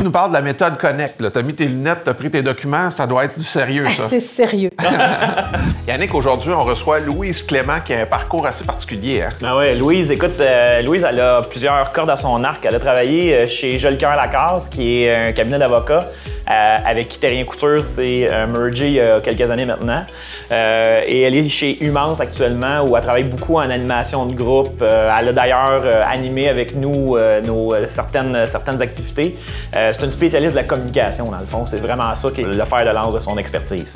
tu nous parles de la méthode Connect. Tu as mis tes lunettes, tu as pris tes documents, ça doit être du sérieux, ça. C'est sérieux. Yannick, aujourd'hui, on reçoit Louise Clément qui a un parcours assez particulier. Hein? Ah ouais, Louise, écoute, euh, Louise, elle a plusieurs cordes à son arc. Elle a travaillé euh, chez Jolicoeur Lacasse, qui est un cabinet d'avocats euh, avec qui Terrien Couture s'est mergé il y a quelques années maintenant. et elle est chez Humance actuellement, où elle travaille beaucoup en animation de groupe. elle a d'ailleurs animé avec nous nos, certaines, certaines activités. C'est une spécialiste de la communication, dans le fond. C'est vraiment ça qui est le fer de lance de son expertise.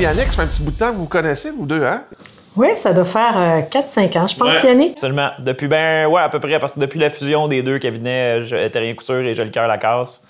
Yannick, ça fait un petit bout de temps que vous vous connaissez, vous deux, hein? Oui, ça doit faire 4-5 euh, ans, je pense, Yannick. Absolument. Depuis, ben, ouais, à peu près, parce que depuis la fusion des deux cabinets, euh, Terrien Couture et Jolicoeur Lacasse,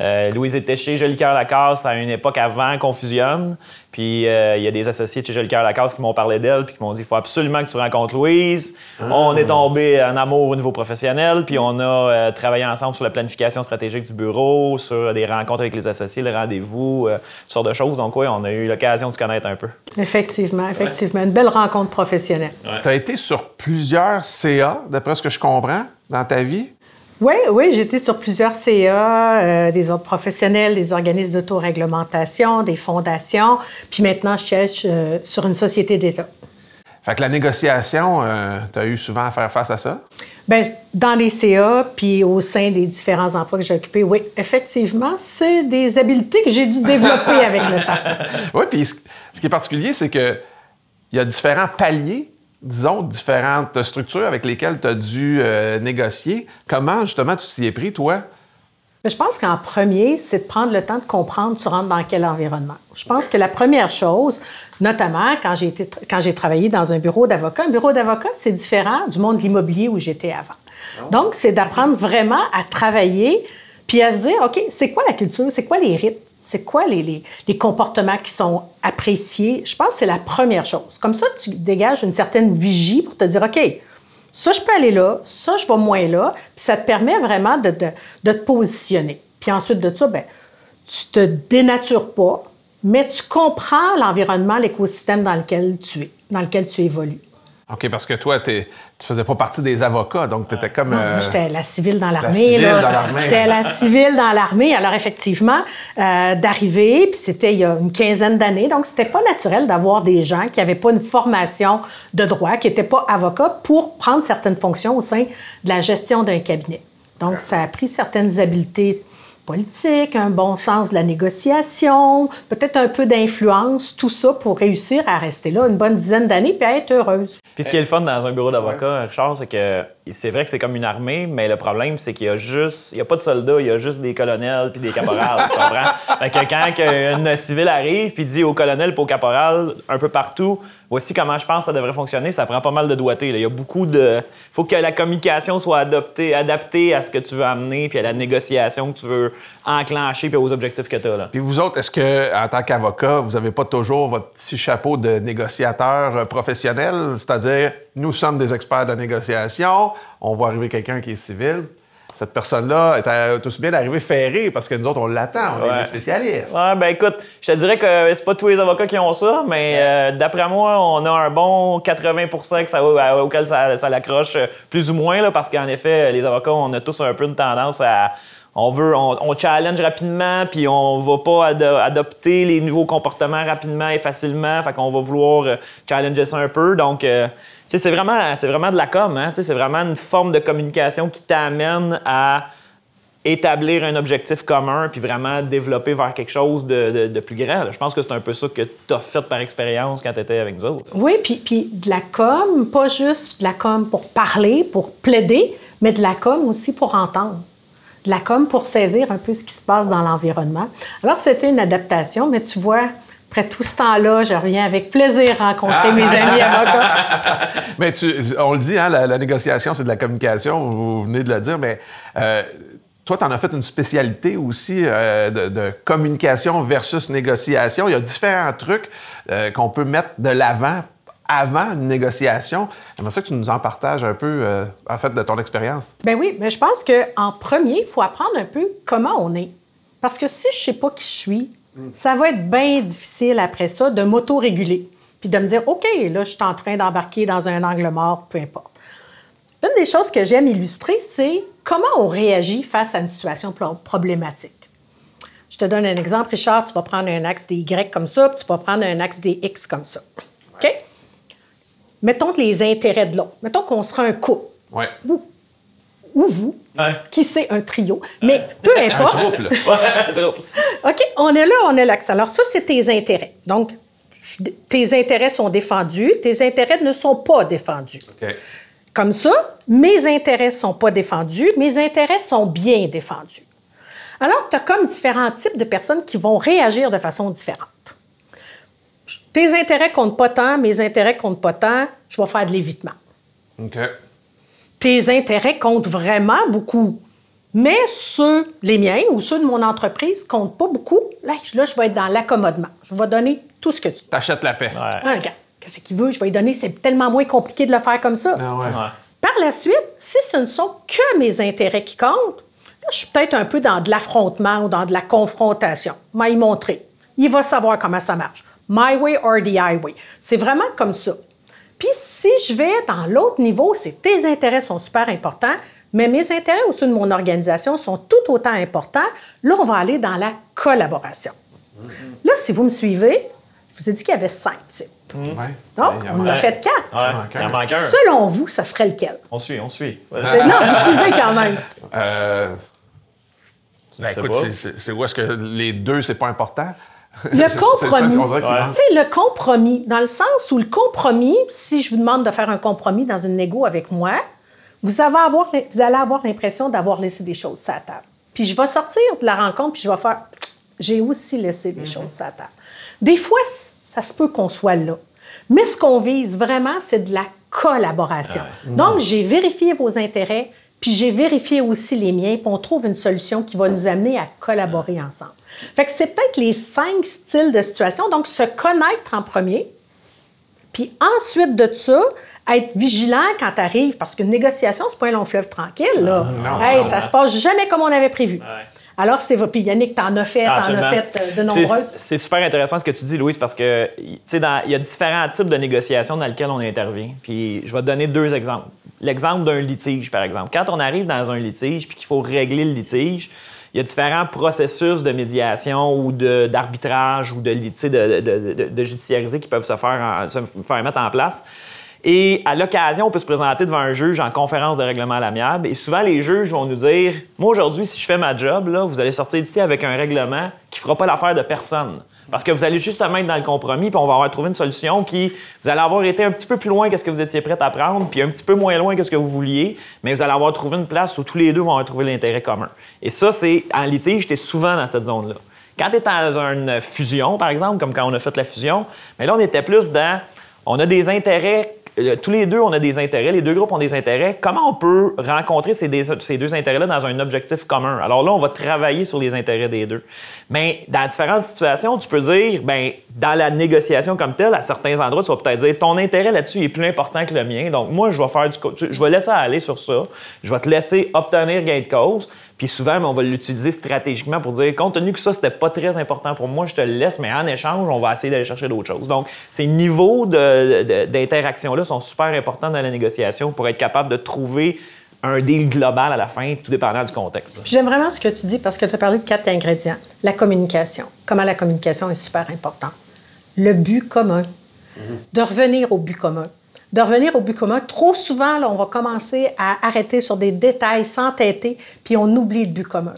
euh, Louise était chez Jolicoeur Lacasse à une époque avant qu'on fusionne. Puis euh, il y a des associés de chez Jolicoeur Lacasse qui m'ont parlé d'elle puis qui m'ont dit il faut absolument que tu rencontres Louise. Ah. On est tombé en amour au niveau professionnel, puis on a euh, travaillé ensemble sur la planification stratégique du bureau, sur des rencontres avec les associés, le rendez-vous, toutes sortes de choses. Donc oui, on a eu l'occasion de se connaître un peu. Effectivement, effectivement. Une belle rencontre professionnelle. Tu as été sur plusieurs CA, d'après ce que je comprends, dans ta vie? Oui, oui, j'étais sur plusieurs CA, euh, des ordres professionnels, des organismes d'autoréglementation, des fondations, puis maintenant je cherche euh, sur une société d'État. Fait que la négociation, euh, tu as eu souvent à faire face à ça? Bien, dans les CA, puis au sein des différents emplois que j'ai occupés, oui, effectivement, c'est des habiletés que j'ai dû développer avec le temps. Oui, puis ce qui est particulier, c'est qu'il y a différents paliers disons, différentes structures avec lesquelles tu as dû euh, négocier. Comment, justement, tu t'y es pris, toi? Je pense qu'en premier, c'est de prendre le temps de comprendre tu rentres dans quel environnement. Je pense que la première chose, notamment quand j'ai, été, quand j'ai travaillé dans un bureau d'avocat, un bureau d'avocat, c'est différent du monde de l'immobilier où j'étais avant. Ah. Donc, c'est d'apprendre vraiment à travailler puis à se dire, OK, c'est quoi la culture? C'est quoi les rythmes? C'est quoi les, comportements qui sont appréciés? Je pense que c'est la première chose. Comme ça, tu dégages une certaine vigie pour te dire, OK, ça, je peux aller là, ça, je vais moins là. Puis ça te permet vraiment de, te positionner. Puis ensuite de ça, ben, tu te dénatures pas, mais tu comprends l'environnement, l'écosystème dans lequel tu es, dans lequel tu évolues. OK, parce que toi, tu faisais pas partie des avocats, donc tu étais comme. Euh, j'étais la civile dans l'armée. J'étais la civile dans l'armée. Alors, effectivement, euh, d'arriver, puis c'était il y a une quinzaine d'années, donc c'était pas naturel d'avoir des gens qui n'avaient pas une formation de droit, qui n'étaient pas avocats pour prendre certaines fonctions au sein de la gestion d'un cabinet. Donc, ça a pris certaines habiletés politique, un bon sens de la négociation, peut-être un peu d'influence, tout ça pour réussir à rester là une bonne dizaine d'années puis à être heureuse. Puis ce qui est le fun dans un bureau d'avocat, Richard, c'est que c'est vrai que c'est comme une armée, mais le problème, c'est qu'il y a juste, il n'y a pas de soldats, il y a juste des colonels puis des caporales, que quand un civil arrive puis dit au colonel et au caporal, un peu partout, voici comment je pense que ça devrait fonctionner, ça prend pas mal de doigté. Il y a beaucoup de... Faut que la communication soit adoptée, adaptée à ce que tu veux amener puis à la négociation que tu veux enclencher puis aux objectifs que tu as. Là. Puis vous autres, est-ce que en tant qu'avocat, vous n'avez pas toujours votre petit chapeau de négociateur euh, professionnel? C'est-à-dire, nous sommes des experts de négociation, on voit arriver quelqu'un qui est civil, cette personne-là est tout bien d'arriver ferrée parce que nous autres, on l'attend, on est des spécialistes. Ouais, ben écoute, je te dirais que c'est pas tous les avocats qui ont ça, mais euh, d'après moi, on a un bon 80 que ça, auquel ça, l'accroche euh, plus ou moins, là, parce qu'en effet, les avocats, on a tous un peu une tendance à. On veut, on, challenge rapidement, puis on va pas adopter les nouveaux comportements rapidement et facilement. Fait qu'on va vouloir euh, challenger ça un peu. Donc, c'est vraiment, vraiment de la com, hein? c'est vraiment une forme de communication qui t'amène à établir un objectif commun puis vraiment développer vers quelque chose de, plus grand. Je pense que c'est un peu ça que tu as fait par expérience quand tu étais avec nous autres. Oui, puis de la com, pas juste de la com pour parler, pour plaider, mais de la com aussi pour entendre. De la com pour saisir un peu ce qui se passe dans l'environnement. Alors, c'était une adaptation, mais tu vois, après tout ce temps-là, je reviens avec plaisir rencontrer mes amis avocats. mais tu, on le dit, hein, la, négociation, c'est de la communication, vous venez de le dire, mais euh, toi, tu en as fait une spécialité aussi euh, de, communication versus négociation. Il y a différents trucs euh, qu'on peut mettre de l'avant avant une négociation. J'aimerais ça que tu nous en partages un peu, en fait, de ton expérience. Ben oui, mais je pense qu'en premier, il faut apprendre un peu comment on est. Parce que si je ne sais pas qui je suis, ça va être bien difficile après ça de m'auto-réguler. Puis de me dire, OK, là, je suis en train d'embarquer dans un angle mort, peu importe. Une des choses que j'aime illustrer, c'est comment on réagit face à une situation problématique. Je te donne un exemple, Richard, tu vas prendre un axe des Y comme ça, puis tu vas prendre un axe des X comme ça. OK? Mettons les intérêts de l'autre. Mettons qu'on sera un couple. Ouais. Ou, ou vous, Ouais. qui c'est un trio. Mais peu Un importe. trouble. Ouais, trop. OK, on est là, on est l'axe. Alors, ça, c'est tes intérêts. Donc, tes intérêts sont défendus, tes intérêts ne sont pas défendus. Comme ça, mes intérêts ne sont pas défendus, mes intérêts sont bien défendus. Alors, tu as comme différents types de personnes qui vont réagir de façon différente. Tes intérêts comptent pas tant, mes intérêts comptent pas tant, je vais faire de l'évitement. OK. Tes intérêts comptent vraiment beaucoup. Mais ceux, les miens ou ceux de mon entreprise, comptent pas beaucoup. Là, je- là, je vais être dans l'accommodement. Je vais donner tout ce que tu veux. T'achètes la paix. Ouais. Ah, regarde, qu'est-ce qu'il veut? Je vais lui donner. C'est tellement moins compliqué de le faire comme ça. Ah ouais. Ouais. Par la suite, si ce ne sont que mes intérêts qui comptent, là, je suis peut-être un peu dans de l'affrontement ou dans de la confrontation. Mais il montrer. Il va savoir comment ça marche. My way or the highway. C'est vraiment comme ça. Puis si je vais dans l'autre niveau, c'est tes intérêts sont super importants, mais mes intérêts au sein de mon organisation sont tout autant importants. Là, on va aller dans la collaboration. Là, si vous me suivez, je vous ai dit qu'il y avait cinq types. Ouais. Donc, on en a fait quatre. Ouais, il en manque un. Selon vous, ça serait lequel? On suit, on suit. C'est- Non, vous suivez quand même. Euh, ben, écoute, pas. c'est- c'est- c'est où est-ce que les deux, c'est pas important? Le compromis. Tu sais, le compromis, dans le sens où le compromis, si je vous demande de faire un compromis dans une négo avec moi, vous, avez avoir, vous allez avoir l'impression d'avoir laissé des choses sur la table. Puis je vais sortir de la rencontre, puis je vais faire, j'ai aussi laissé des choses sur la table. Des fois, ça se peut qu'on soit là. Mais ce qu'on vise vraiment, c'est de la collaboration. Donc, j'ai vérifié vos intérêts, puis j'ai vérifié aussi les miens, puis on trouve une solution qui va nous amener à collaborer ensemble. Fait que c'est peut-être les cinq styles de situation. Donc, se connaître en premier, puis ensuite de ça, être vigilant quand tu arrives, parce qu'une négociation, c'est pas un long fleuve tranquille. Là. non, Hey, non, ça non. se passe jamais comme on avait prévu. Ouais. Alors, c'est Puis Yannick, t'en as fait, t'en as fait euh, de nombreuses. C'est super intéressant ce que tu dis, Louise, parce que tu sais, dans- il y a différents types de négociations dans lesquelles on intervient. Puis je vais te donner deux exemples. L'exemple d'un litige, par exemple. Quand on arrive dans un litige puis qu'il faut régler le litige, il y a différents processus de médiation ou d'arbitrage ou de, de, de, de- de qui peuvent se faire, se faire mettre en place. Et à l'occasion, on peut se présenter devant un juge en conférence de règlement à l'amiable. Et souvent, les juges vont nous dire Moi, aujourd'hui, si je fais ma job, là, vous allez sortir d'ici avec un règlement qui ne fera pas l'affaire de personne. Parce que vous allez justement être dans le compromis, puis on va avoir trouvé une solution qui, vous allez avoir été un petit peu plus loin que ce que vous étiez prêt à prendre, puis un petit peu moins loin que ce que vous vouliez, mais vous allez avoir trouvé une place où tous les deux vont avoir trouvé l'intérêt commun. Et ça, c'est en litige, es souvent dans cette zone-là. Quand tu es dans une fusion, par exemple, comme quand on a fait la fusion, mais là, on était plus dans, on a des intérêts tous les deux, on a des intérêts, les deux groupes ont des intérêts. Comment on peut rencontrer ces, deux intérêts-là dans un objectif commun? Alors là, on va travailler sur les intérêts des deux. Mais dans différentes situations, tu peux dire, ben, dans la négociation comme telle, à certains endroits, tu vas peut-être dire, ton intérêt là-dessus est plus important que le mien. Donc, moi, je vais faire du, je vais laisser aller sur ça. Je vais te laisser obtenir gain de cause. Puis souvent, on va l'utiliser stratégiquement pour dire, compte tenu que ça, c'était pas très important pour moi, je te le laisse, mais en échange, on va essayer d'aller chercher d'autres choses. Donc, ces niveaux d'interaction-là sont super importants dans la négociation pour être capable de trouver un deal global à la fin, tout dépendant du contexte. J'aime vraiment ce que tu dis parce que tu as parlé de quatre ingrédients. La communication. Comment la communication est super importante. Le but commun. De revenir au but commun. De revenir au but commun. Trop souvent, on va commencer à arrêter sur des détails, s'entêter, puis on oublie le but commun.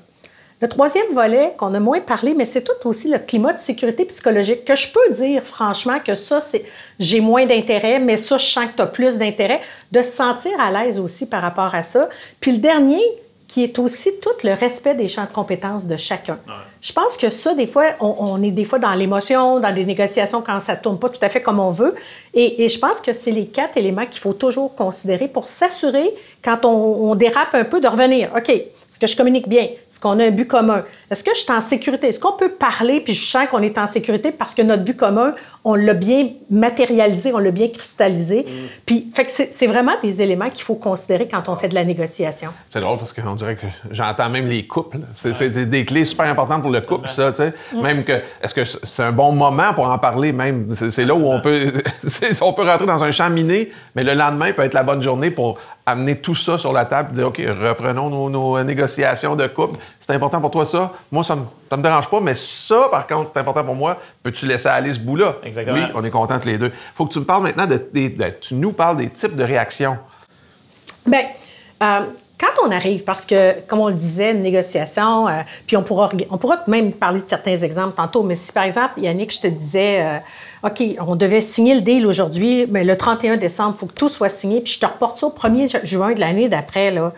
Le troisième volet qu'on a moins parlé, mais c'est tout aussi le climat de sécurité psychologique, que je peux dire franchement que ça, c'est j'ai moins d'intérêt, mais ça, je sens que tu as plus d'intérêt, de se sentir à l'aise aussi par rapport à ça. Puis le dernier, qui est aussi tout le respect des champs de compétences de chacun. Je pense que ça, des fois, on, on est des fois dans l'émotion, dans des négociations quand ça ne tourne pas tout à fait comme on veut. Et, et je pense que c'est les quatre éléments qu'il faut toujours considérer pour s'assurer, quand on, on dérape un peu, de revenir. OK, est-ce que je communique bien? Est-ce qu'on a un but commun? Est-ce que je suis en sécurité? Est-ce qu'on peut parler puis je sens qu'on est en sécurité parce que notre but commun, on l'a bien matérialisé, on l'a bien cristallisé? Puis, fait que c'est vraiment des éléments qu'il faut considérer quand on fait de la négociation. C'est drôle parce qu'on dirait que j'entends même les couples. C'est c'est des, des clés super importantes pour pour le couple, ça, tu sais. Même que, est-ce que c'est un bon moment pour en parler, même? C'est là où on peut, on peut rentrer dans un champ miné, mais le lendemain peut être la bonne journée pour amener tout ça sur la table et dire, OK, reprenons nos, nos négociations de couple. C'est important pour toi, ça? Moi, ça me, ça me dérange pas, mais ça, par contre, c'est important pour moi. Peux-tu laisser aller ce bout-là? Exactement. Oui, on est contents tous les deux. faut que tu me parles maintenant de, des- de- tu nous parles des types de réactions. Bien, euh, quand on arrive, parce que, comme on le disait, une négociation, euh, puis on pourra, on pourra même parler de certains exemples tantôt, mais si par exemple, Yannick, je te disais, euh, OK, on devait signer le deal aujourd'hui, mais le 31 décembre, il faut que tout soit signé, puis je te reporte ça au 1er ju- juin de l'année d'après, là.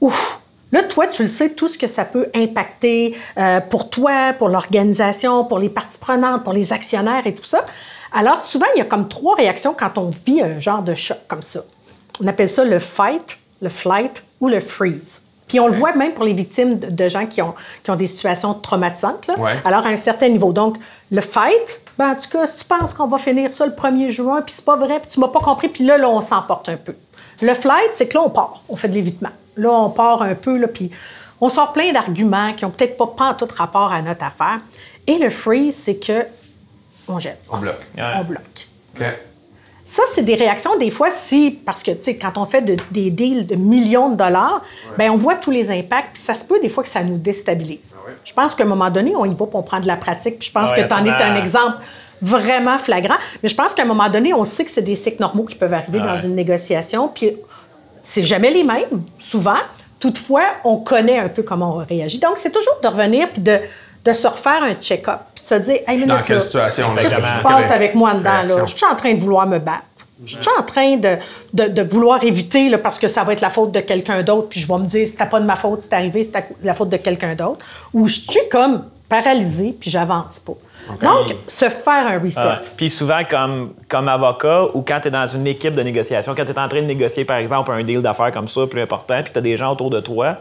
Ouf! Là, toi, tu le sais, tout ce que ça peut impacter euh, pour toi, pour l'organisation, pour les parties prenantes, pour les actionnaires et tout ça. Alors, souvent, il y a comme trois réactions quand on vit un genre de choc comme ça. On appelle ça le fight, le flight ou le freeze. Puis on le voit même pour les victimes de, gens qui ont, qui ont des situations traumatisantes. là. Ouais. Alors, à un certain niveau. Donc, le fight, ben, en tout cas, si tu penses qu'on va finir ça le 1er juin, puis c'est pas vrai, puis tu m'as pas compris, puis là, là, on s'emporte un peu. Le flight, c'est que là, on part, on fait de l'évitement. Là, on part un peu, là, puis on sort plein d'arguments qui ont peut-être pas, pas en tout rapport à notre affaire. Et le freeze, c'est que on jette. On bloque. Ouais. On bloque. OK. Ça, c'est des réactions, des fois, si, parce que, tu sais, quand on fait de- des deals de millions de dollars, ben on voit tous les impacts, puis ça se peut des fois que ça nous déstabilise. Ah ouais. Je pense qu'à un moment donné, on y va pour prendre de la pratique, puis je pense Ah ouais, que tu en es un exemple vraiment flagrant. Mais je pense qu'à un moment donné, on sait que c'est des cycles normaux qui peuvent arriver Ah dans ouais. une négociation, puis c'est jamais les mêmes, souvent. Toutefois, on connaît un peu comment on réagit. Donc, c'est toujours de revenir puis de, de se refaire un check-up, puis de se dire, hey, Dans minute, quelle là, situation? Qu'est-ce qui se passe avec moi dedans? Là? Je suis en train de vouloir me battre. Je suis en train de, de, de vouloir éviter là, parce que ça va être la faute de quelqu'un d'autre, puis je vais me dire, c'était pas de ma faute, c'est arrivé, c'est la faute de quelqu'un d'autre. Ou je suis comme paralysée, puis j'avance pas. Donc, se faire un reset. Ah, Puis souvent, comme, comme avocat ou quand tu es dans une équipe de négociation, quand tu es en train de négocier, par exemple, un deal d'affaires comme ça, plus important, puis tu as des gens autour de toi,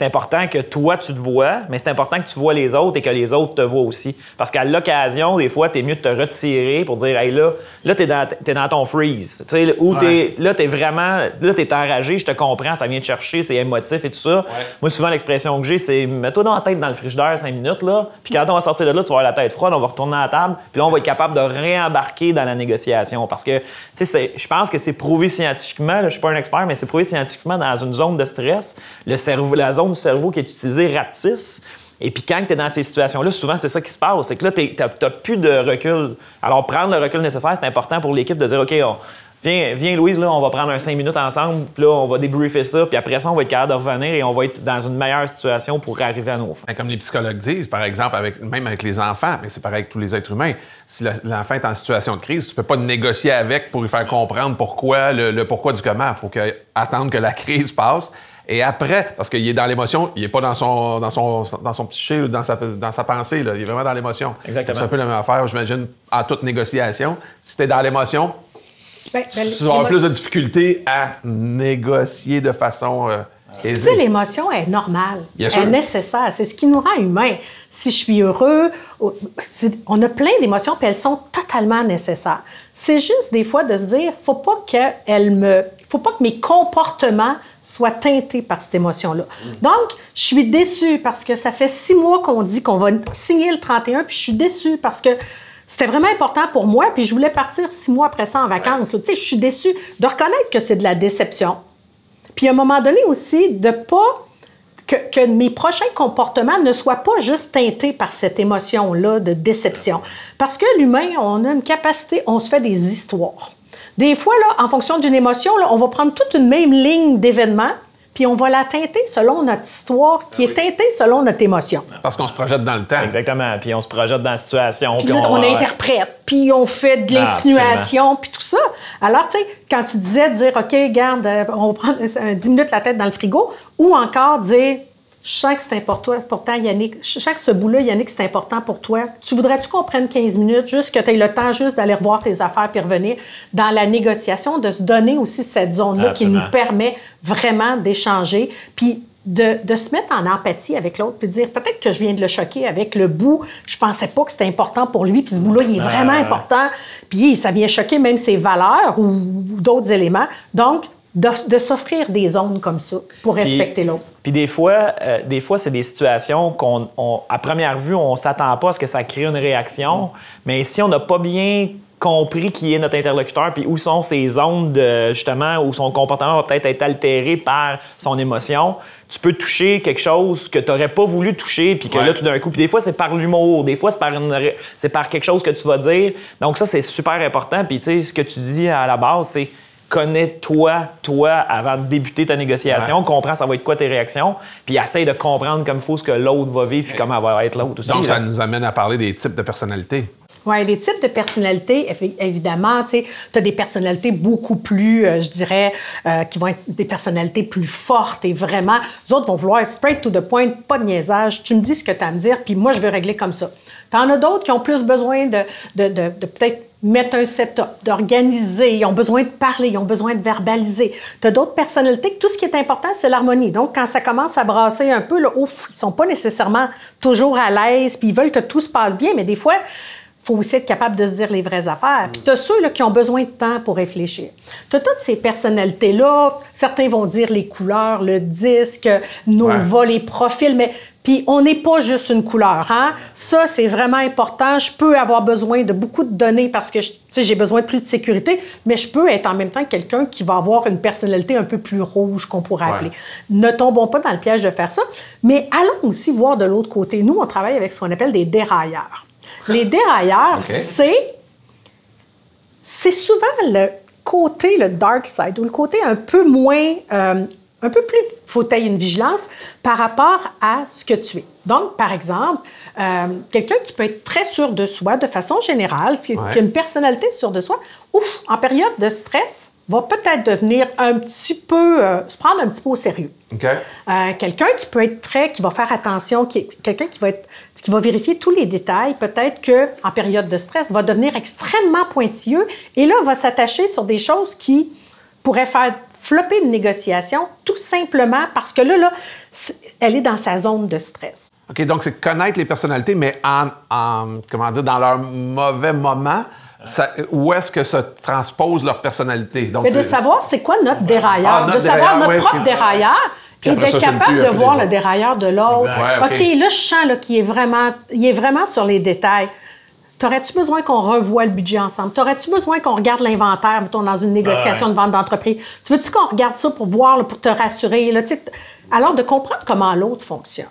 c'est important que toi, tu te vois, mais c'est important que tu vois les autres et que les autres te voient aussi. Parce qu'à l'occasion, des fois, tu es mieux de te retirer pour dire, hey, là, là tu es, dans ton freeze. Tu sais, Ou t'es- là, tu es vraiment, là, tu es enragé, je te comprends, ça vient te chercher, c'est émotif et tout ça. Moi, souvent, l'expression que j'ai, c'est mets-toi dans la tête dans le frigidaire cinq minutes, là, puis quand on va sortir de là, tu vas avoir la tête froide, on va retourner à la table, puis là, on va être capable de réembarquer dans la négociation. Parce que, tu sais, je pense que c'est prouvé scientifiquement, là, je suis pas un expert, mais c'est prouvé scientifiquement dans une zone de stress, le cerveau, la zone du cerveau qui est utilisée rapetisse. Et puis quand tu es dans ces situations-là, souvent c'est ça qui se passe, c'est que là, tu n'as plus de recul. Alors prendre le recul nécessaire, c'est important pour l'équipe de dire, OK, on- viens, viens Louise, là, on va prendre un cinq minutes ensemble, puis là, on va débriefer ça, puis après ça, on va être capable de revenir et on va être dans une meilleure situation pour arriver à nos fins. Ben, Comme les psychologues disent, par exemple, avec, même avec les enfants, mais c'est pareil avec tous les êtres humains, si l'enfant est en situation de crise, tu peux pas négocier avec pour lui faire comprendre pourquoi, le, le pourquoi du comment. Il faut que, attendre que la crise passe. Et après, parce qu'il est dans l'émotion, il n'est pas dans son, dans, son, dans son psyché ou dans sa, dans sa pensée, là. il est vraiment dans l'émotion. Exactement. C'est un peu la même affaire, j'imagine, en toute négociation. Si tu es dans l'émotion, Ben, ben, tu vas avoir plus de difficultés à négocier de façon euh, Tu sais, l'émotion est normale, Bien elle sûr. est nécessaire. C'est ce qui nous rend humains. Si je suis heureux, on a plein d'émotions, puis elles sont totalement nécessaires. C'est juste des fois de se dire, faut pas qu'elle me, faut pas que mes comportements soient teintés par cette émotion-là. Donc, je suis déçue parce que ça fait six mois qu'on dit qu'on va signer le 31, puis je suis déçue parce que c'était vraiment important pour moi, puis je voulais partir six mois après ça en vacances. Tu sais, je suis déçue de reconnaître que c'est de la déception. Puis à un moment donné aussi, de pas que, que mes prochains comportements ne soient pas juste teintés par cette émotion-là de déception. Parce que l'humain, on a une capacité, on se fait des histoires. Des fois, là, en fonction d'une émotion, là, on va prendre toute une même ligne d'événements, puis on va la teinter selon notre histoire, qui est teintée selon notre émotion. Parce qu'on se projette dans le temps. Exactement. Puis on se projette dans la situation. Puis puis là, on, interprète, puis on fait de Ah, l'insinuation, puis tout ça. Alors, tu sais, quand tu disais dire, OK, garde, euh, on va prendre euh, 10 minutes la tête dans le frigo, ou encore dire, je sens que c'est important, pourtant, Yannick, je sens que ce bout-là, Yannick, c'est important pour toi. Tu voudrais-tu qu'on prenne 15 minutes, juste que tu aies le temps juste d'aller revoir tes affaires puis revenir dans la négociation, de se donner aussi cette zone-là qui nous permet vraiment d'échanger, puis de, de se mettre en empathie avec l'autre, puis dire peut-être que je viens de le choquer avec le bout, je pensais pas que c'était important pour lui, puis ce bout-là, il est vraiment important, puis ça vient choquer même ses valeurs ou, ou d'autres éléments. Donc, de, de s'offrir des zones comme ça pour respecter l'autre. Puis des fois, euh, des fois, c'est des situations qu'on, on- à première vue, on s'attend pas à ce que ça crée une réaction. Mais si on n'a pas bien compris qui est notre interlocuteur, puis où sont ses zones de justement où son comportement va peut-être être altéré par son émotion, tu peux toucher quelque chose que tu n'aurais pas voulu toucher, puis que Ouais. là, tout d'un coup, puis des fois, c'est par l'humour, des fois, c'est par, une c'est par quelque chose que tu vas dire. Donc ça, c'est super important. Puis tu sais, ce que tu dis à la base, c'est connais-toi, toi, avant de débuter ta négociation, comprends ça va être quoi tes réactions, puis essaye de comprendre comme il faut ce que l'autre va vivre, puis comment va être l'autre aussi. Donc, ça nous amène à parler des types de personnalités. Oui, les types de personnalités, évidemment, tu as des personnalités beaucoup plus, euh, je dirais, euh, qui vont être des personnalités plus fortes et vraiment, les autres vont vouloir être straight to the point, pas de niaisage. Tu me dis ce que tu as à me dire, puis moi, je veux régler comme ça. Tu en as d'autres qui ont plus besoin de, de, de, de peut-être mettre un setup, d'organiser, ils ont besoin de parler, ils ont besoin de verbaliser. Tu as d'autres personnalités que tout ce qui est important, c'est l'harmonie. Donc, quand ça commence à brasser un peu, là, ouf, ils sont pas nécessairement toujours à l'aise, puis ils veulent que tout se passe bien, mais des fois, faut aussi être capable de se dire les vraies affaires. Puis tu as ceux là, qui ont besoin de temps pour réfléchir. Tu as toutes ces personnalités-là. Certains vont dire les couleurs, le disque, Nova, les profils, mais puis on n'est pas juste une couleur. Hein? Ça, c'est vraiment important. Je peux avoir besoin de beaucoup de données parce que je- tu sais, j'ai besoin de plus de sécurité, mais je peux être en même temps quelqu'un qui va avoir une personnalité un peu plus rouge qu'on pourrait Ouais. appeler. Ne tombons pas dans le piège de faire ça, mais allons aussi voir de l'autre côté. Nous, on travaille avec ce qu'on appelle des dérailleurs. Les dérailleurs, c'est c'est souvent le côté, le dark side, ou le côté un peu moins, euh, un peu plus, faut tailler une vigilance par rapport à ce que tu es. Donc, par exemple, euh, quelqu'un qui peut être très sûr de soi de façon générale, qui, Ouais. qui a une personnalité sûre de soi, ouf, en période de stress, va peut-être devenir un petit peu, euh, se prendre un petit peu au sérieux. OK? Euh, quelqu'un qui peut être très, qui va faire attention, qui, quelqu'un qui va être, qui va vérifier tous les détails, peut-être que en période de stress, va devenir extrêmement pointilleux et là va s'attacher sur des choses qui pourraient faire flopper une négociation, tout simplement parce que là, là, elle est dans sa zone de stress. OK, donc c'est connaître les personnalités, mais en, en- comment dire, dans leur mauvais moment, ça- où est-ce que ça transpose leur personnalité? Donc, Mais de euh, savoir c'est quoi notre dérailleur, Ah, notre de savoir dérailleur, notre ouais, propre dérailleur. Puis Et d'être capable de voir le dérailleur de l'autre. Ouais, OK, ok. là, je sens là, qu'il est vraiment, il est vraiment sur les détails. T'aurais-tu besoin qu'on revoie le budget ensemble? T'aurais-tu besoin qu'on regarde l'inventaire, mettons, dans une négociation de vente d'entreprise? Tu veux-tu qu'on regarde ça pour voir, là, pour te rassurer? Là, alors, de comprendre comment l'autre fonctionne.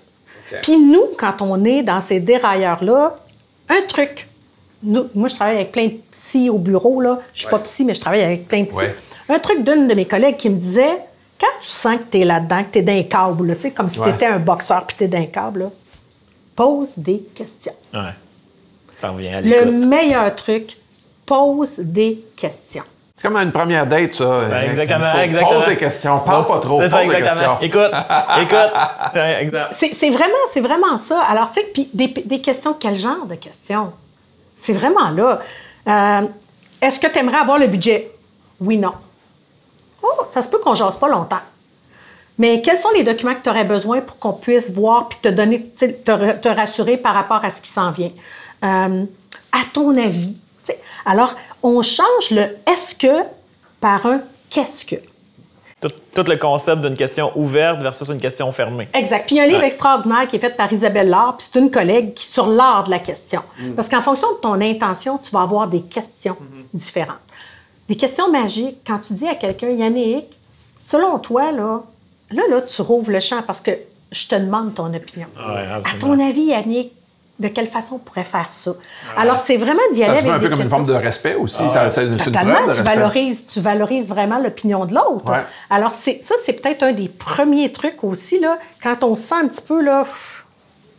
Puis nous, quand on est dans ces dérailleurs-là, un truc. Nous- moi, je travaille avec plein de psy au bureau. Là. Je suis pas psy, mais je travaille avec plein de psy. Ouais. Un truc d'une de mes collègues qui me disait quand tu sens que tu es là-dedans, que tu es d'un câble, là, tu sais, comme si Ouais. tu étais un boxeur puis tu es d'un câble, là, pose des questions. Ouais. Ça revient à Le meilleur truc, pose des questions. C'est comme une première date, ça. Ben, exactement, Faut- exactement. Pose des questions. Parle pas trop. C'est Pose ça, des exactement. questions. Écoute, écoute. C'est c'est vraiment, c'est vraiment ça. Alors, tu sais, puis des, des questions, quel genre de questions? C'est vraiment là. Euh, Est-ce que tu aimerais avoir le budget? Oui, non. Oh, ça se peut qu'on jase pas longtemps. Mais quels sont les documents que tu aurais besoin pour qu'on puisse voir puis te donner, te, ra- te rassurer par rapport à ce qui s'en vient? Euh, à ton avis? Alors, on change le est-ce que par un qu'est-ce que? Tout, tout le concept d'une question ouverte versus une question fermée. Exact. Puis il y a un livre Ouais. extraordinaire qui est fait par Isabelle Laure, puis c'est une collègue qui sur l'art de la question. Mm. Parce qu'en fonction de ton intention, tu vas avoir des questions Mm-hmm. différentes. Des questions magiques. Quand tu dis à quelqu'un, Yannick, selon toi, là, là, là, tu rouvres le champ parce que je te demande ton opinion. Ouais, à ton avis, Yannick, de quelle façon on pourrait faire ça? Alors, c'est vraiment d'y aller Ça se avec un peu comme une forme de respect aussi. Ça- une Totalement, preuve de tu respect. valorises, tu valorises vraiment l'opinion de l'autre. Ouais. Alors, c'est, ça, c'est peut-être un des premiers trucs aussi, là, quand on se sent un petit peu là,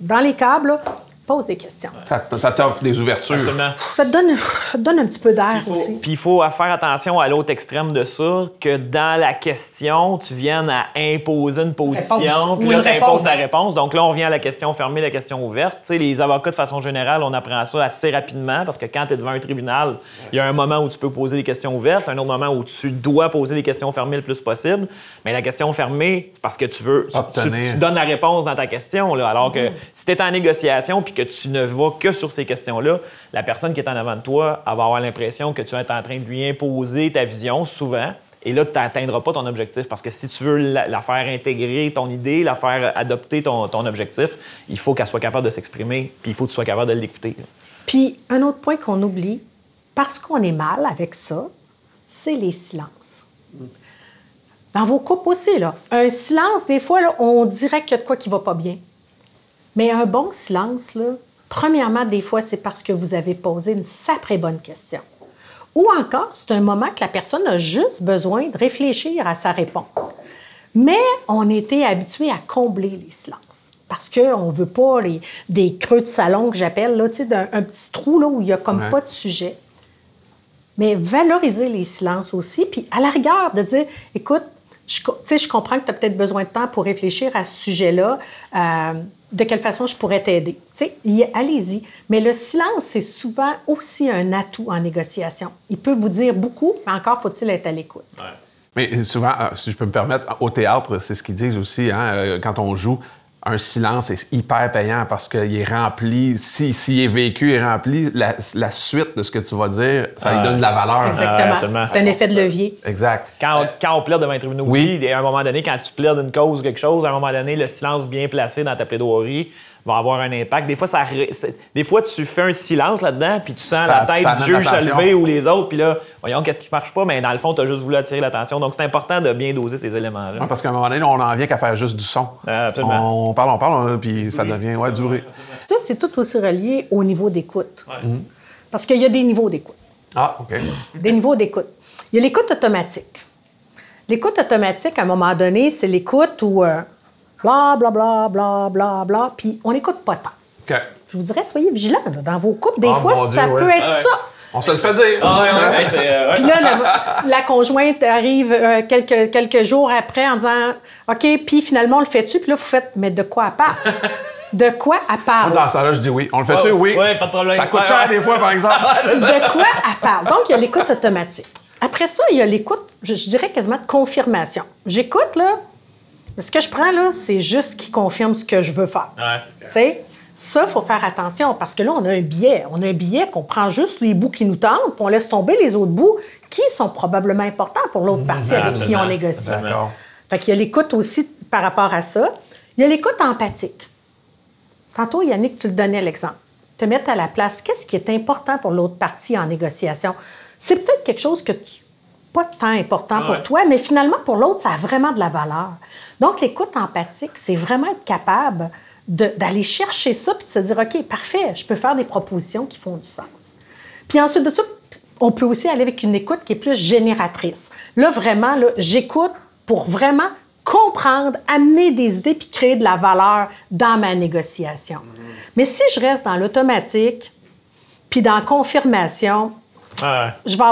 dans les câbles, là, pose des questions. Ça, t'offre des ouvertures. Absolument. Ça te donne, ça te donne un petit peu d'air aussi. Puis il faut faire attention à l'autre extrême de ça, que dans la question, tu viennes à imposer une position, puis là, tu imposes ta réponse. Donc là, on vient à la question fermée, la question ouverte. Tu sais, les avocats, de façon générale, on apprend ça assez rapidement, parce que quand tu es devant un tribunal, il y a un moment où tu peux poser des questions ouvertes, un autre moment où tu dois poser des questions fermées le plus possible. Mais la question fermée, c'est parce que tu veux... tu- Tu, Obtenir. tu donnes la réponse dans ta question, là, alors que si tu es en négociation puis que tu ne vas que sur ces questions-là, la personne qui est en avant de toi va avoir l'impression que tu es en train de lui imposer ta vision, souvent, Et là, tu n'atteindras pas ton objectif parce que si tu veux la, faire intégrer ton idée, la faire adopter ton, objectif, il faut qu'elle soit capable de s'exprimer, puis il faut que tu sois capable de l'écouter. Puis, un autre point qu'on oublie, parce qu'on est mal avec ça, c'est les silences. Dans vos couples aussi, là. Un silence, des fois, là, on dirait qu'il y a de quoi qui va pas bien. Mais un bon silence, là, premièrement, des fois, c'est parce que vous avez posé une sacrée bonne question. Ou encore, c'est un moment que la personne a juste besoin de réfléchir à sa réponse. Mais on était habitué à combler les silences. Parce qu'on ne veut pas les, des creux de salon que j'appelle, là, tu sais, d'un- un petit trou là, où il n'y a comme Ouais. pas de sujet. Mais valoriser les silences aussi, puis à la rigueur, de dire, écoute, je, je comprends que tu as peut-être besoin de temps pour réfléchir à ce sujet-là, euh, de quelle façon je pourrais t'aider. Allez-y. Mais le silence, c'est souvent aussi un atout en négociation. Il peut vous dire beaucoup, mais encore faut-il être à l'écoute. Mais souvent, euh, si je peux me permettre, au théâtre, c'est ce qu'ils disent aussi, hein, euh, quand on joue, un silence est hyper payant parce qu'il est rempli, si- s'il est vécu et rempli, la, la suite de ce que tu vas dire, ça lui donne de la valeur. Exactement. absolument. c'est un effet de levier. Exact. Quand, quand on plaide devant les tribunaux Oui. aussi, à un moment donné, quand tu plaides une cause ou quelque chose, à un moment donné, le silence bien placé dans ta plaidoirie va avoir un impact. Des fois, ça, des fois tu fais un silence là-dedans, puis tu sens Ça- la tête du juge se lever ou les autres, puis là, voyons, qu'est-ce qui marche pas, mais dans le fond, tu as juste voulu attirer l'attention. Donc, c'est important de bien doser ces éléments-là. Ouais, parce qu'à un moment donné, on n'en vient qu'à faire juste du son. Ah, absolument. On parle, on parle, puis ça devient ouais, duré. Puis ça, c'est tout aussi relié au niveau d'écoute. Parce qu'il y a des niveaux d'écoute. Ah, OK. Des niveaux d'écoute. Il y a l'écoute automatique. L'écoute automatique, à un moment donné, c'est l'écoute où euh, bla, bla, bla, bla, bla, bla, puis on n'écoute pas tant. OK. Je vous dirais, soyez vigilants. là. Dans vos couples, des Ah, fois, ça Dieu, peut ouais. être Ah ouais. ça. On se le fait dire. Ah, ouais, ouais, ouais, c'est, euh, ouais. Puis là, la, la conjointe arrive euh, quelques, quelques jours après en disant OK, puis finalement, on le fait-tu? Puis là, vous faites Mais de quoi elle parle? De quoi elle parle? Dans ça, là, je dis oui. On le fait-tu? Ouais, oui. ouais, pas de problème. Ça coûte cher des fois, par exemple. de quoi elle parle? Donc, il y a l'écoute automatique. Après ça, il y a l'écoute, je, je dirais quasiment de confirmation. J'écoute, là, ce que je prends, là, c'est juste qui confirme ce que je veux faire. Ouais. Tu sais, ça, il faut faire attention parce que là, on a un biais. On a un biais qu'on prend juste les bouts qui nous tentent, puis on laisse tomber les autres bouts qui sont probablement importants pour l'autre partie avec qui on négocie. D'accord. Fait qu'il y a l'écoute aussi par rapport à ça. Il y a l'écoute empathique. Tantôt, Yannick, tu le donnais l'exemple. Te mettre à la place, qu'est-ce qui est important pour l'autre partie en négociation? C'est peut-être quelque chose que tu pas tant important pour Ouais. toi, mais finalement, pour l'autre, ça a vraiment de la valeur. Donc, l'écoute empathique, c'est vraiment être capable d'aller chercher ça puis de se dire, OK, parfait, je peux faire des propositions qui font du sens. Puis ensuite de ça, on peut aussi aller avec une écoute qui est plus génératrice. Là, vraiment, là, j'écoute pour vraiment comprendre, amener des idées puis créer de la valeur dans ma négociation. Mais si je reste dans l'automatique puis dans la confirmation, Ouais. je vais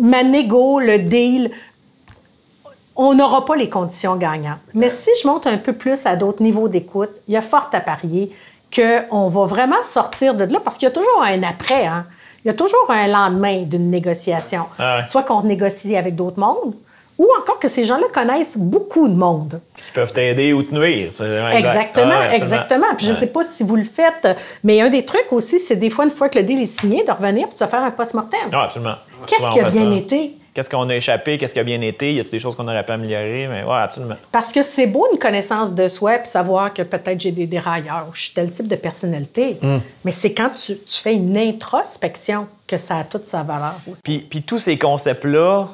ma négo, le deal, on n'aura pas les conditions gagnantes. Mais si je monte un peu plus à d'autres niveaux d'écoute, il y a fort à parier qu'on va vraiment sortir de là parce qu'il y a toujours un après. hein. Il y a toujours un lendemain d'une négociation. Ah ouais. Soit qu'on négocie avec d'autres mondes, ou encore que ces gens-là connaissent beaucoup de monde. Qui peuvent t'aider ou te nuire. exact. Exactement, Ah, exactement. Puis je ne Ouais. sais pas si vous le faites, mais un des trucs aussi, c'est des fois, une fois que le deal est signé, de revenir et de se faire un post-mortem. Ah, absolument. Qu'est-ce qui a bien ça. été? Qu'est-ce qu'on a échappé? Qu'est-ce qui a bien été? Y a-t-il des choses qu'on aurait pu améliorer? Mais ouais, absolument. Parce que c'est beau une connaissance de soi puis savoir que peut-être j'ai des dérailleurs ou je suis tel type de personnalité. Mm. Mais c'est quand tu, tu fais une introspection que ça a toute sa valeur aussi. Puis, puis tous ces concepts-là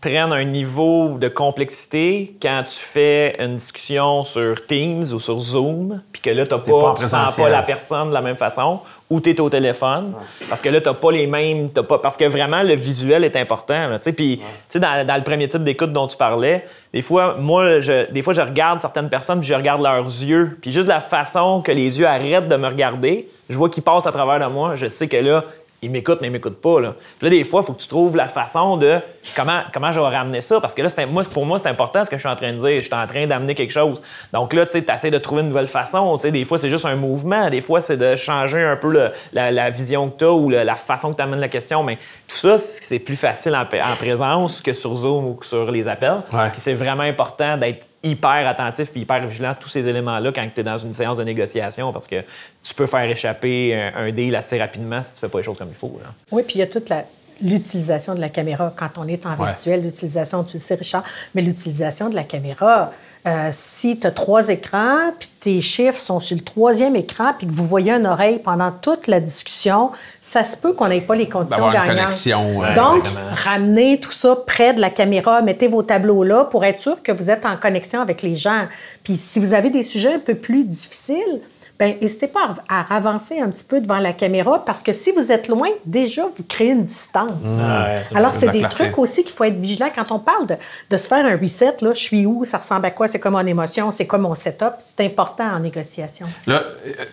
prennent un niveau de complexité quand tu fais une discussion sur Teams ou sur Zoom, puis que là, tu pas tu sens pas la personne de la même façon, ou tu es au téléphone, parce que là, tu pas les mêmes... t'as pas, parce que vraiment, le visuel est important. Puis, tu sais, dans, dans le premier type d'écoute dont tu parlais, des fois, moi, je, des fois, je regarde certaines personnes, puis je regarde leurs yeux, puis juste la façon que les yeux arrêtent de me regarder, je vois qu'ils passent à travers de moi, je sais que là, il m'écoute, mais il m'écoute pas. Là. Puis là, des fois, il faut que tu trouves la façon de comment, comment je vais ramener ça. Parce que là, moi, pour moi, c'est important ce que je suis en train de dire. Je suis en train d'amener quelque chose. Donc là, tu sais, essaies de trouver une nouvelle façon. Tu sais, des fois, c'est juste un mouvement. Des fois, c'est de changer un peu le- la, la vision que tu as ou le- la façon que tu amènes la question. Mais tout ça, c'est c'est plus facile en, en présence que sur Zoom ou que sur les appels. Ouais. Puis c'est vraiment important d'être hyper attentif puis hyper vigilant à tous ces éléments-là quand tu es dans une séance de négociation parce que tu peux faire échapper un, un deal assez rapidement si tu fais pas les choses comme il faut. là. Oui, puis il y a toute la, l'utilisation de la caméra quand on est en virtuel, l'utilisation, tu le sais, Richard, mais l'utilisation de la caméra. Euh, si tu as trois écrans, puis tes chiffres sont sur le troisième écran, puis que vous voyez une oreille pendant toute la discussion, ça se peut qu'on n'ait pas les conditions gagnantes. connexion. Donc, ramenez tout ça près de la caméra, mettez vos tableaux là pour être sûr que vous êtes en connexion avec les gens. Puis si vous avez des sujets un peu plus difficiles, ben n'hésitez pas à, avancer un petit peu devant la caméra parce que si vous êtes loin, déjà, vous créez une distance. Mmh. Alors, c'est des trucs aussi qu'il faut être vigilant. Quand on parle de, de, se faire un reset, là, je suis où, ça ressemble à quoi, c'est quoi mon émotion, c'est quoi mon setup, c'est important en négociation. Là,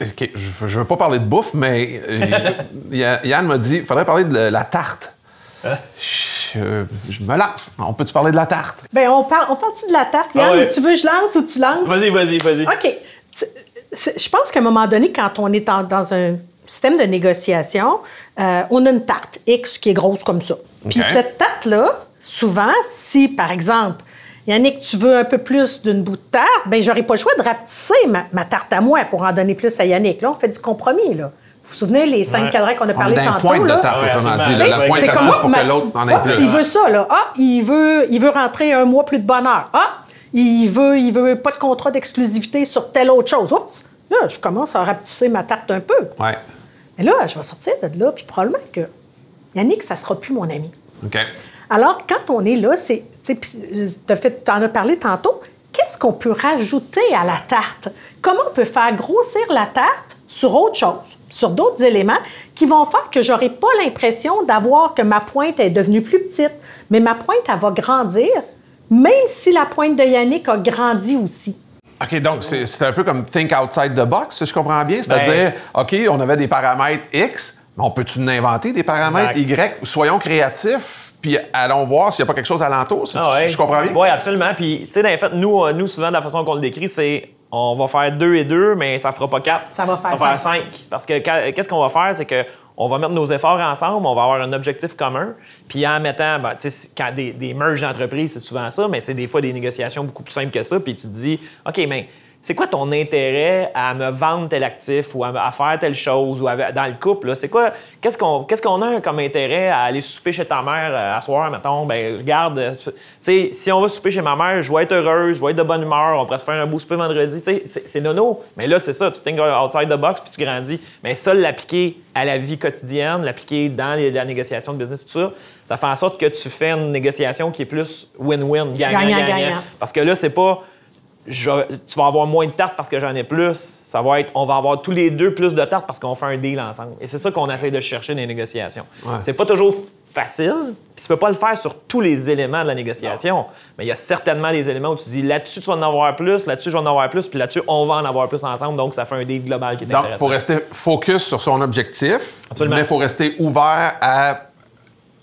euh, je ne veux pas parler de bouffe, mais euh, Yann m'a dit il faudrait parler de la tarte. Hein? Je, me lance. On peut-tu parler de la tarte? Bien, on parle, on parle de la tarte, Yann? Ah tu veux que je lance ou tu lances? Vas-y, vas-y, vas-y. OK je pense qu'à un moment donné, quand on est dans un système de négociation, euh, on a une tarte X qui est grosse comme ça. Puis cette tarte-là, souvent, si, par exemple, Yannick, tu veux un peu plus d'une bout de tarte, bien, j'aurais pas le choix de rapetisser ma, tarte à moi pour en donner plus à Yannick. Là, on fait du compromis, là. Vous vous souvenez les cinq cadrans qu'on a parlé tantôt? point de tarte, autrement dit. la pointe de tarte, pour que l'autre en ait plus. Il veut ça, là. Ah, il veut, il veut rentrer un mois plus de bonheur. Ah, il veut, il veut pas de contrat d'exclusivité sur telle autre chose. Oups! Là, je commence à rapetisser ma tarte un peu. Ouais. Mais là, je vais sortir de là, puis probablement que Yannick, ça sera plus mon ami. OK. Alors, quand on est là, c'est. Tu en as parlé tantôt, qu'est-ce qu'on peut rajouter à la tarte? Comment on peut faire grossir la tarte sur autre chose, sur d'autres éléments qui vont faire que j'aurai pas l'impression d'avoir que ma pointe est devenue plus petite, mais ma pointe, elle va grandir, même si la pointe de Yannick a grandi aussi. OK, donc c'est un peu comme think outside the box, si je comprends bien. C'est-à-dire, ben- OK, on avait des paramètres X, mais on peut-tu inventer des paramètres Y? Soyons créatifs, puis allons voir s'il n'y a pas quelque chose alentour, si ah je comprends bien? Oui, absolument. Puis, tu sais, en fait, nous, euh, nous, souvent, de la façon qu'on le décrit, c'est on va faire deux et deux, mais ça ne fera pas quatre. Ça va faire, cinq. Parce que qu'est-ce qu'on va faire, c'est que on va mettre nos efforts ensemble, on va avoir un objectif commun. Puis en mettant, ben, tu sais, quand des, des merges d'entreprise, c'est souvent ça, mais c'est des fois des négociations beaucoup plus simples que ça. Puis tu te dis, OK, mais c'est quoi ton intérêt à me vendre tel actif ou à, faire telle chose ou dans le couple? C'est quoi? Qu'est-ce qu'on qu'est-ce qu'on a comme intérêt à aller souper chez ta mère euh, à soir, mettons? Ben regarde, euh, tu sais, si on va souper chez ma mère, je vais être heureuse, je vais être de bonne humeur, on pourrait se faire un beau souper vendredi. Tu sais, c'est nono. Mais là, c'est ça, tu think outside the box puis tu grandis. Mais ça, l'appliquer à la vie quotidienne, l'appliquer dans la négociation de business, tout ça, ça fait en sorte que tu fais une négociation qui est plus win-win, gagnant-gagnant. Parce que là, c'est pas tu vas avoir moins de tartes parce que j'en ai plus. Ça va être, on va avoir tous les deux plus de tartes parce qu'on fait un deal ensemble. Et c'est ça qu'on essaie de chercher dans les négociations. C'est pas toujours facile, puis tu peux pas le faire sur tous les éléments de la négociation. Mais il y a certainement des éléments où tu dis là-dessus, tu vas en avoir plus, là-dessus, je vais en avoir plus, puis là-dessus, on va en avoir plus ensemble. Donc, ça fait un deal global qui est intéressant. Donc, il faut rester focus sur son objectif, mais il faut rester ouvert à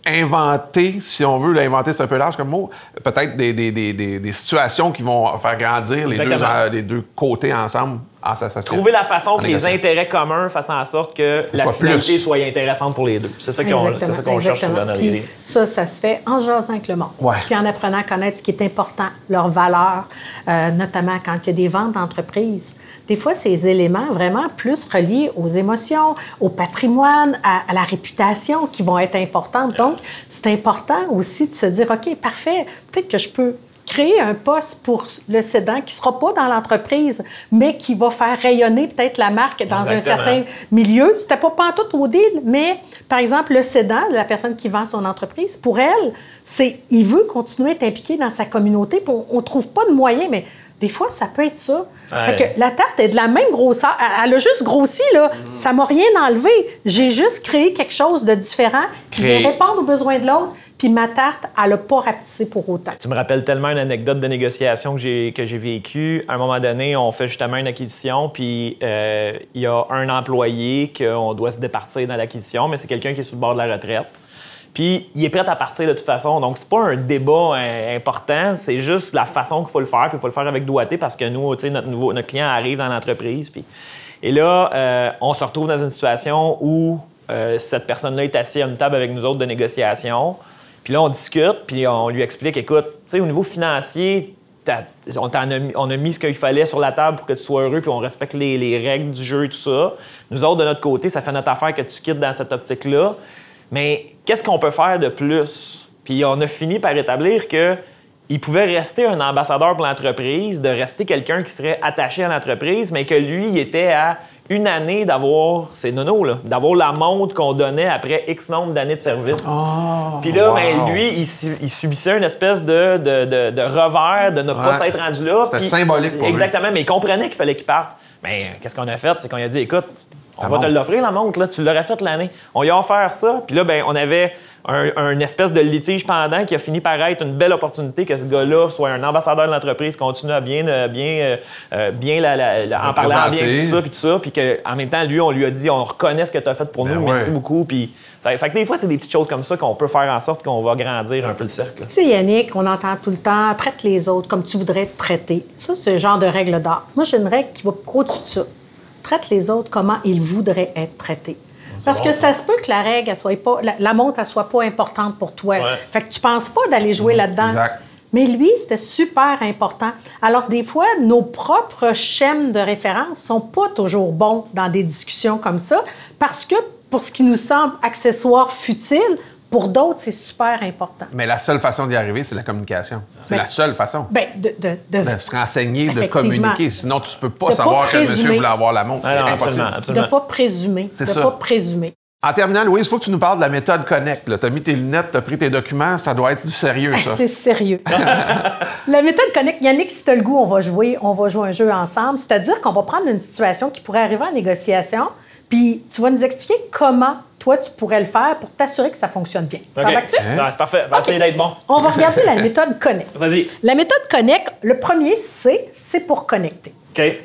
inventer, si on veut, l'inventer, c'est un peu large comme mot, peut-être des, des, des, des, situations qui vont faire grandir les deux, les deux, côtés ensemble en s'associant. Trouver la façon que les intérêts communs fassent en sorte que la finalité soit intéressante pour les deux. C'est ça qu'on cherche sur Puis Ça, ça se fait en jasant avec le monde. Puis en apprenant à connaître ce qui est important, leurs valeurs, euh, notamment quand il y a des ventes d'entreprise des fois, ces éléments vraiment plus reliés aux émotions, au patrimoine, à, la réputation qui vont être importantes. Donc, c'est important aussi de se dire, OK, parfait, peut-être que je peux créer un poste pour le cédant qui ne sera pas dans l'entreprise, mais qui va faire rayonner peut-être la marque dans un certain milieu. C'était pas tout au deal, mais par exemple, le cédant, la personne qui vend son entreprise, pour elle, c'est il veut continuer à être impliqué dans sa communauté, on ne trouve pas de moyens, mais des fois, ça peut être ça. que la tarte est de la même grosseur. Elle a juste grossi, là. Mm. Ça m'a rien enlevé. J'ai juste créé quelque chose de différent qui va répondre aux besoins de l'autre. Puis ma tarte, elle n'a pas rapetissé pour autant. Tu me rappelles tellement une anecdote de négociation que j'ai, que j'ai vécue. À un moment donné, on fait justement une acquisition, puis euh, il y a un employé qu'on doit se départir dans l'acquisition, mais c'est quelqu'un qui est sur le bord de la retraite. Puis il est prêt à partir de toute façon. Donc, c'est pas un débat euh, important, c'est juste la façon qu'il faut le faire. Puis il faut le faire avec doigté parce que nous, notre, nouveau, notre client arrive dans l'entreprise. Puis... Et là, euh, on se retrouve dans une situation où euh, cette personne-là est assise à une table avec nous autres de négociation. Puis là, on discute, puis on lui explique écoute, tu sais, au niveau financier, on, a, on, a, mis ce qu'il fallait sur la table pour que tu sois heureux, puis on respecte les, les, règles du jeu et tout ça. Nous autres, de notre côté, ça fait notre affaire que tu quittes dans cette optique-là. Mais qu'est-ce qu'on peut faire de plus? Puis on a fini par établir que il pouvait rester un ambassadeur pour l'entreprise, de rester quelqu'un qui serait attaché à l'entreprise, mais que lui, il était à une année d'avoir, c'est nono, là, d'avoir la montre qu'on donnait après X nombre d'années de service. Puis là, wow. ben, lui, il, su- il subissait une espèce de, de, de- de revers de ne pas s'être rendu là. C'était symbolique pour lui. Exactement, mais il comprenait qu'il fallait qu'il parte. Mais euh, qu'est-ce qu'on a fait? C'est qu'on a dit, écoute, on va te l'offrir, la montre, là. tu l'aurais fait l'année. On lui a offert ça, puis là, ben, on avait un, un espèce de litige pendant qui a fini par être une belle opportunité que ce gars-là soit un ambassadeur de l'entreprise, continue à bien, euh, bien, euh, euh, bien la- la- la- en parlant bien, tout ça, puis tout ça, puis qu'en même temps, lui, on lui a dit, on reconnaît ce que tu as fait pour Ben nous, ouais. merci beaucoup, puis... Fait, fait que des fois, c'est des petites choses comme ça qu'on peut faire en sorte qu'on va grandir un peu le cercle. Tu sais, Yannick, on entend tout le temps traite les autres comme tu voudrais être traité. Ça, c'est le genre de règle d'or. Moi, j'ai une règle qui va au-dessus de ça. Traite les autres comment ils voudraient être traités. Parce que ça se peut que la règle, elle soit pas, la, la montre, elle soit pas importante pour toi. Ouais. Fait que tu penses pas d'aller jouer là-dedans. exact. Mais lui, c'était super important. Alors, des fois, nos propres schèmes de référence sont pas toujours bons dans des discussions comme ça, parce que pour ce qui nous semble accessoire, futile, pour d'autres, c'est super important. Mais la seule façon d'y arriver, c'est la communication. C'est Ben, la seule façon. Ben, de, de, de- De se renseigner, de communiquer. Sinon, tu peux pas De pas savoir que le monsieur voulait avoir la montre. Ah C'est non, impossible. absolument, de absolument. ne pas présumer. C'est de ça. pas présumer. En terminant, Louise, il faut que tu nous parles de la méthode Connect. Tu as mis tes lunettes, tu as pris tes documents. Ça doit être du sérieux, ça. C'est sérieux. la méthode Connect, Yannick, si tu as le goût, on va jouer, on va jouer un jeu ensemble. C'est-à-dire qu'on va prendre une situation qui pourrait arriver en négociation, puis tu vas nous expliquer comment toi, tu pourrais le faire pour t'assurer que ça fonctionne bien. OK. T'embarques-tu? Non, c'est parfait. Va OK. essayer d'être bon. On va regarder la méthode Connect. Vas-y. La méthode Connect, le premier C, c'est pour connecter.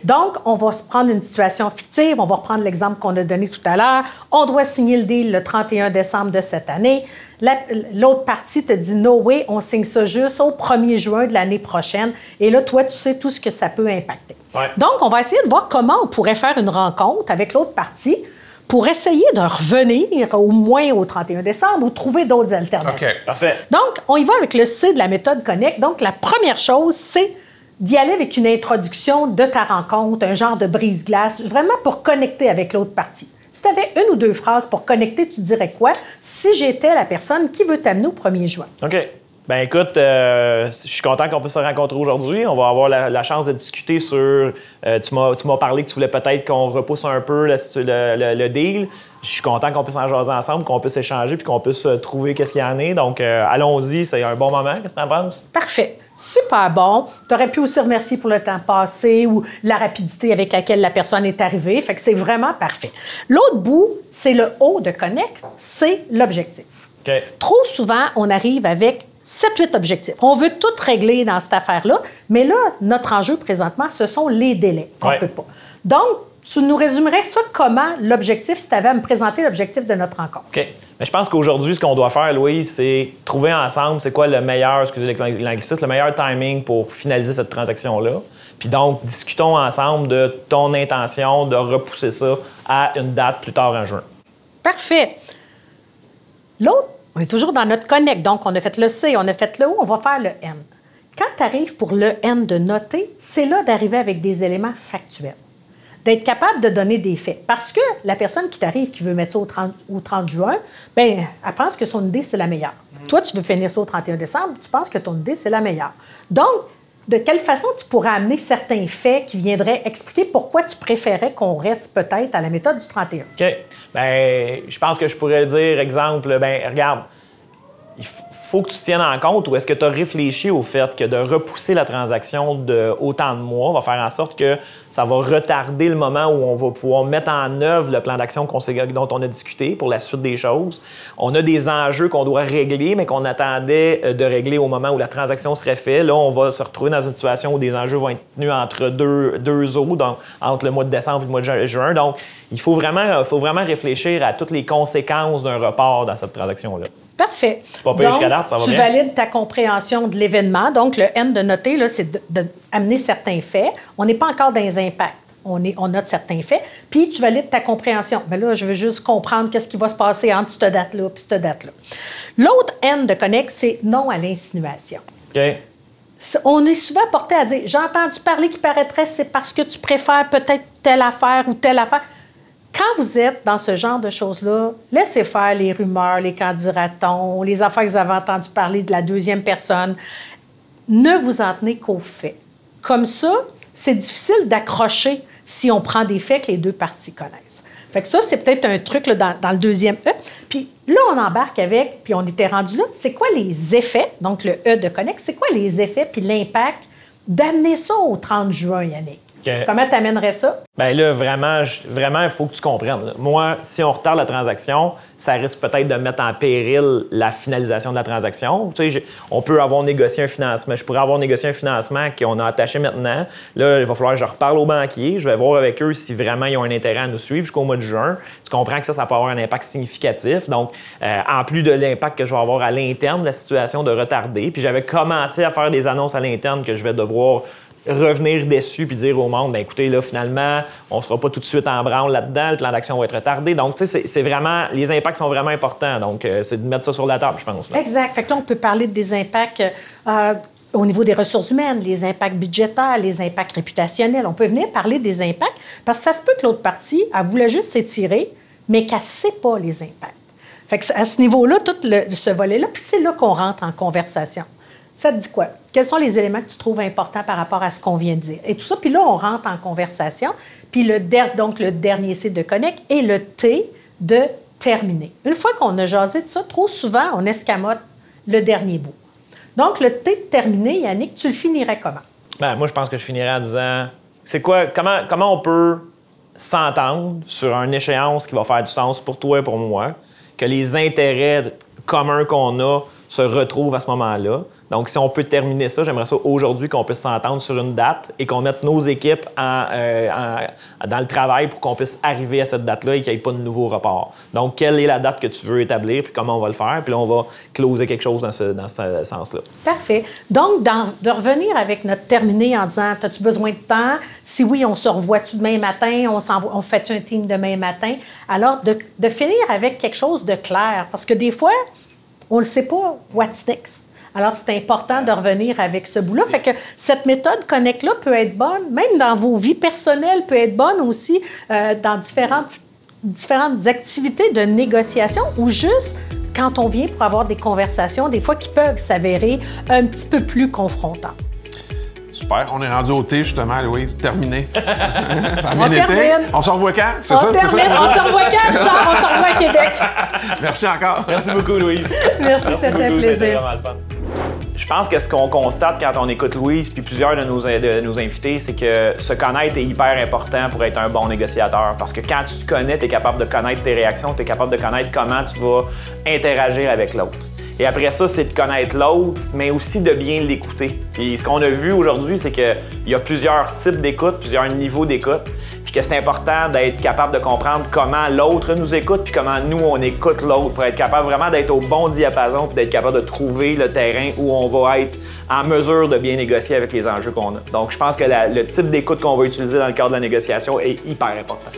Donc, on va se prendre une situation fictive. On va reprendre l'exemple qu'on a donné tout à l'heure. On doit signer le deal le 31 décembre de cette année. La- L'autre partie te dit No way, on signe ça juste au 1er juin de l'année prochaine. Et là, toi, tu sais tout ce que ça peut impacter. Ouais. Donc, on va essayer de voir comment on pourrait faire une rencontre avec l'autre partie pour essayer de revenir au moins au 31 décembre ou trouver d'autres alternatives. OK. Parfait. Donc, on y va avec le C de la méthode Connect. Donc, la première chose, c'est d'y aller avec une introduction de ta rencontre, un genre de brise-glace, vraiment pour connecter avec l'autre partie. Si tu avais une ou deux phrases pour connecter, tu dirais quoi si j'étais la personne qui veut t'amener au 1er juin? OK. Ben écoute, euh, je suis content qu'on puisse se rencontrer aujourd'hui. On va avoir la, la chance de discuter sur. euh, tu m'as parlé que tu voulais peut-être qu'on repousse un peu le, le- le- le deal. Je suis content qu'on puisse en jaser ensemble, qu'on puisse échanger puis qu'on puisse euh, trouver qu'est-ce qu'il y en est. Donc, euh, allons-y, c'est un bon moment. Qu'est-ce que tu en penses? Parfait. Super bon. Tu aurais pu aussi remercier pour le temps passé ou la rapidité avec laquelle la personne est arrivée. Fait que c'est vraiment parfait. L'autre bout, c'est le haut de Connect, c'est l'objectif. OK. Trop souvent, on arrive avec 7-8 objectifs. On veut tout régler dans cette affaire-là, mais là, notre enjeu présentement, ce sont les délais qu'on ne Ouais. peut pas. Donc, tu nous résumerais ça comment l'objectif, si tu avais à me présenter l'objectif de notre rencontre? OK. Mais je pense qu'aujourd'hui, ce qu'on doit faire, Louise, c'est trouver ensemble c'est quoi le meilleur, excusez l'anglicisme, le meilleur timing pour finaliser cette transaction-là. Puis donc, discutons ensemble de ton intention de repousser ça à une date plus tard en juin. Parfait. L'autre, on est toujours dans notre connect. Donc, on a fait le C, on a fait le O, on va faire le N. Quand tu arrives pour le N de noter, c'est là d'arriver avec des éléments factuels. D'être capable de donner des faits. Parce que la personne qui t'arrive, qui veut mettre ça au 30, au 30 juin, bien, elle pense que son idée, c'est la meilleure. Toi, tu veux finir ça au 31 décembre, tu penses que ton idée, c'est la meilleure. Donc, de quelle façon tu pourrais amener certains faits qui viendraient expliquer pourquoi tu préférais qu'on reste peut-être à la méthode du 31? OK. Ben, je pense que je pourrais dire, exemple, ben, regarde, il faut que tu tiennes en compte ou est-ce que tu as réfléchi au fait que de repousser la transaction de autant de mois va faire en sorte que ça va retarder le moment où on va pouvoir mettre en œuvre le plan d'action dont on a discuté pour la suite des choses? On a des enjeux qu'on doit régler, mais qu'on attendait euh, de régler au moment où la transaction serait faite. Là, on va se retrouver dans une situation où des enjeux vont être tenus entre deux, deux eaux, donc entre le mois de décembre et le mois de ju- juin. Donc, il faut vraiment, faut vraiment réfléchir à toutes les conséquences d'un report dans cette transaction-là. Parfait. Donc, jusqu'à date, ça va tu bien? valides ta compréhension de l'événement. Donc, le N de noter, là, c'est d'amener certains faits. On n'est pas encore dans les impacts. On, est, on note certains faits. Puis, tu valides ta compréhension. Mais là, je veux juste comprendre qu'est-ce qui va se passer entre cette date-là et cette date-là. L'autre N de connect, c'est non à l'insinuation. OK? On est souvent porté à dire J'ai entendu parler qu'il paraîtrait, c'est parce que tu préfères peut-être telle affaire ou telle affaire. Quand vous êtes dans ce genre de choses-là, laissez faire les rumeurs, les camps les affaires que vous avez entendu parler de la deuxième personne. Ne vous en tenez qu'aux faits. Comme ça, c'est difficile d'accrocher si on prend des faits que les deux parties connaissent. Fait ça, c'est peut-être un truc dans, le deuxième E. Puis là, on embarque avec, puis on était rendu là, c'est quoi les effets, donc le E de Connect, c'est quoi les effets puis l'impact d'amener ça au 30 juin, Yannick? Comment tu amènerais ça? Bien là, vraiment, vraiment, il faut que tu comprennes. Moi, si on retarde la transaction, ça risque peut-être de mettre en péril la finalisation de la transaction. Tu sais, on peut avoir négocié un financement. Je pourrais avoir négocié un financement qu'on a attaché maintenant. Là, il va falloir que je reparle aux banquiers. Je vais voir avec eux si vraiment ils ont un intérêt à nous suivre jusqu'au mois de juin. Tu comprends que ça, ça peut avoir un impact significatif. Donc, euh, en plus de l'impact que je vais avoir à l'interne, la situation de retarder. Puis j'avais commencé à faire des annonces à l'interne que je vais devoir revenir déçu puis dire au monde, ben écoutez, là, finalement, on sera pas tout de suite en branle là-dedans, le plan d'action va être retardé. Donc, tu sais, c'est vraiment, les impacts sont vraiment importants. Donc, euh, c'est de mettre ça sur la table, je pense. Exact. Fait que là, on peut parler des impacts euh, au niveau des ressources humaines, les impacts budgétaires, les impacts réputationnels. On peut venir parler des impacts parce que ça se peut que l'autre partie, elle voulait juste s'étirer, mais qu'elle ne sait pas les impacts. Fait que à ce niveau-là, tout ce volet-là, puis c'est là qu'on rentre en conversation. Ça te dit quoi? Quels sont les éléments que tu trouves importants par rapport à ce qu'on vient de dire? Et tout ça, puis là, on rentre en conversation. Puis le donc le dernier site de Connect et le T de terminer. Une fois qu'on a jasé de ça, trop souvent, on escamote le dernier bout. Donc, le T de terminer, Yannick, tu le finirais comment? Bien, moi, je pense que je finirais en disant c'est quoi, comment, comment on peut s'entendre sur une échéance qui va faire du sens pour toi et pour moi, que les intérêts communs qu'on a se retrouvent à ce moment-là. Donc, si on peut terminer ça, j'aimerais ça aujourd'hui qu'on puisse s'entendre sur une date et qu'on mette nos équipes euh, dans le travail pour qu'on puisse arriver à cette date-là et qu'il n'y ait pas de nouveau report. Donc, quelle est la date que tu veux établir puis comment on va le faire? Puis là, on va closer quelque chose dans ce, sens-là. Parfait. Donc, de revenir avec notre terminé en disant As-tu besoin de temps? Si oui, on se revoit-tu demain matin? On, on fait-tu un team demain matin? Alors, de, finir avec quelque chose de clair. Parce que des fois, on ne sait pas, what's next? Alors, c'est important de revenir avec ce bout-là. Fait que cette méthode Connect-là peut être bonne, même dans vos vies personnelles, peut être bonne aussi euh, dans différentes, différentes activités de négociation ou juste quand on vient pour avoir des conversations, des fois qui peuvent s'avérer un petit peu plus confrontantes. Super. On est rendu au thé, justement, Louise. Terminé. ça a bien on été. Termine. On se revoit quand? C'est ça? Termine. ça? on se revoit quand, Richard? On se revoit à Québec. Merci encore. Merci beaucoup, Louise. Merci, c'était un plaisir. Je pense que ce qu'on constate quand on écoute Louise puis plusieurs de nos, de nos invités, c'est que se connaître est hyper important pour être un bon négociateur. Parce que quand tu te connais, tu es capable de connaître tes réactions, tu es capable de connaître comment tu vas interagir avec l'autre. Et après ça, c'est de connaître l'autre, mais aussi de bien l'écouter. Puis ce qu'on a vu aujourd'hui, c'est qu'il y a plusieurs types d'écoute, plusieurs niveaux d'écoute, puis que c'est important d'être capable de comprendre comment l'autre nous écoute, puis comment nous, on écoute l'autre, pour être capable vraiment d'être au bon diapason, puis d'être capable de trouver le terrain où on va être en mesure de bien négocier avec les enjeux qu'on a. Donc, je pense que le type d'écoute qu'on va utiliser dans le cadre de la négociation est hyper important.